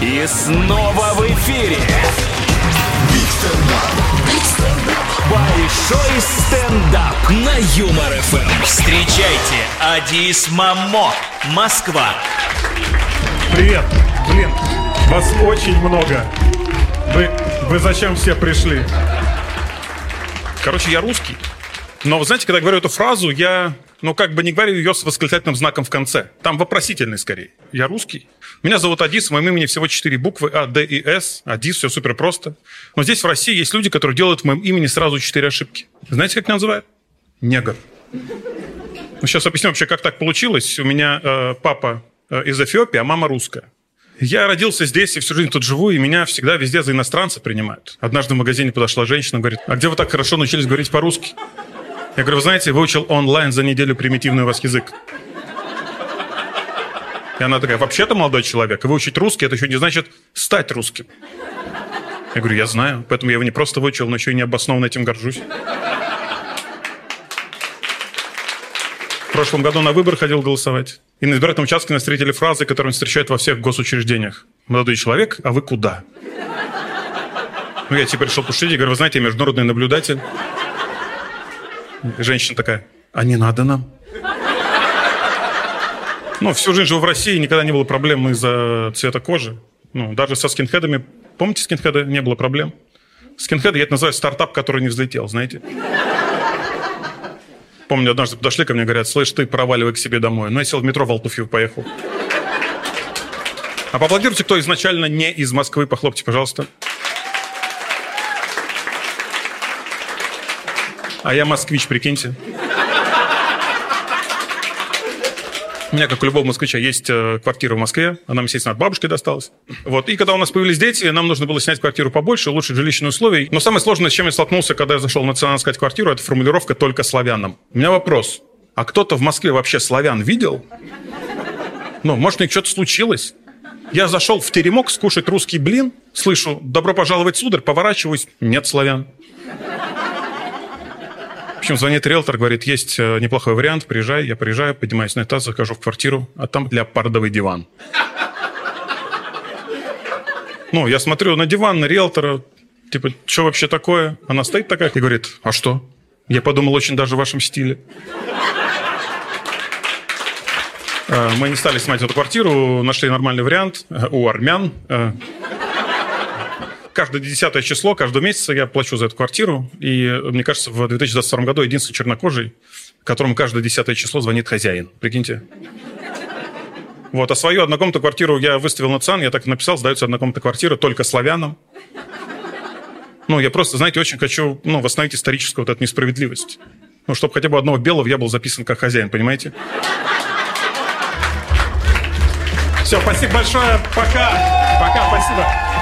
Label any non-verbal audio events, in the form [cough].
И снова в эфире. Большой стендап на Юмор ФМ. Встречайте, Адис Мамо, Москва. Привет! Блин, вас очень много. Вы, вы зачем все пришли? Короче, я русский. Но вы знаете, когда я говорю эту фразу, я, ну, как бы не говорю ее с восклицательным знаком в конце. Там вопросительный скорее. Я русский. Меня зовут Адис, в моем имени всего четыре буквы А, Д и С. Адис, все супер просто. Но здесь в России есть люди, которые делают в моем имени сразу четыре ошибки. Знаете, как меня называют? Негр. Ну, сейчас объясню вообще, как так получилось. У меня э, папа э, из Эфиопии, а мама русская. Я родился здесь и всю жизнь тут живу, и меня всегда везде за иностранца принимают. Однажды в магазине подошла женщина, говорит, а где вы так хорошо научились говорить по-русски? Я говорю, вы знаете, выучил онлайн за неделю примитивный у вас язык. И она такая, вообще-то, молодой человек, выучить русский, это еще не значит стать русским. Я говорю, я знаю, поэтому я его не просто выучил, но еще и необоснованно этим горжусь. В прошлом году на выбор ходил голосовать. И на избирательном участке нас встретили фразы, которые встречают во всех госучреждениях. «Молодой человек, а вы куда?» Ну, я типа решил пошутить, говорю, вы знаете, я международный наблюдатель. Женщина такая, а не надо нам? [laughs] Ну, всю жизнь живу в России, никогда не было проблем из-за цвета кожи. Ну, даже со скинхедами, помните скинхеды, не было проблем. Скинхеды, я это называю стартап, который не взлетел, знаете. Помню, однажды подошли ко мне, говорят, слышь, ты проваливай к себе домой. Ну, я сел в метро в Алтуфьев, поехал. А поаплодируйте, кто изначально не из Москвы, похлопьте, пожалуйста. А я москвич, прикиньте. У меня, как у любого москвича, есть э, квартира в Москве. Она, естественно, от бабушки досталась. Вот. И когда у нас появились дети, нам нужно было снять квартиру побольше, улучшить жилищные условия. Но самое сложное, с чем я столкнулся, когда я зашел в национальную искать квартиру, это формулировка «только славянам». У меня вопрос. А кто-то в Москве вообще славян видел? Ну, может, у них что-то случилось? Я зашел в теремок скушать русский блин, слышу «добро пожаловать, сударь», поворачиваюсь, нет славян. Общем, звонит риэлтор, говорит, есть э, неплохой вариант, приезжай. Я приезжаю, поднимаюсь на этаж, захожу в квартиру, а там леопардовый диван. Ну, я смотрю на диван, на риэлтора, типа, что вообще такое? Она стоит такая и говорит, а что? Я подумал, очень даже в вашем стиле. Э, Мы не стали снимать эту квартиру, нашли нормальный вариант э, у армян. Каждое десятое число, каждого месяца я плачу за эту квартиру. И, мне кажется, в 2022 году единственный чернокожий, которому каждое десятое число звонит хозяин. Прикиньте. Вот, а свою однокомнатную квартиру я выставил на ЦАН, я так и написал, сдается однокомнатная квартира только славянам. Ну, я просто, знаете, очень хочу ну, восстановить историческую вот эту несправедливость. Ну, чтобы хотя бы одного белого я был записан как хозяин, понимаете? Все, спасибо большое, пока. Пока, спасибо.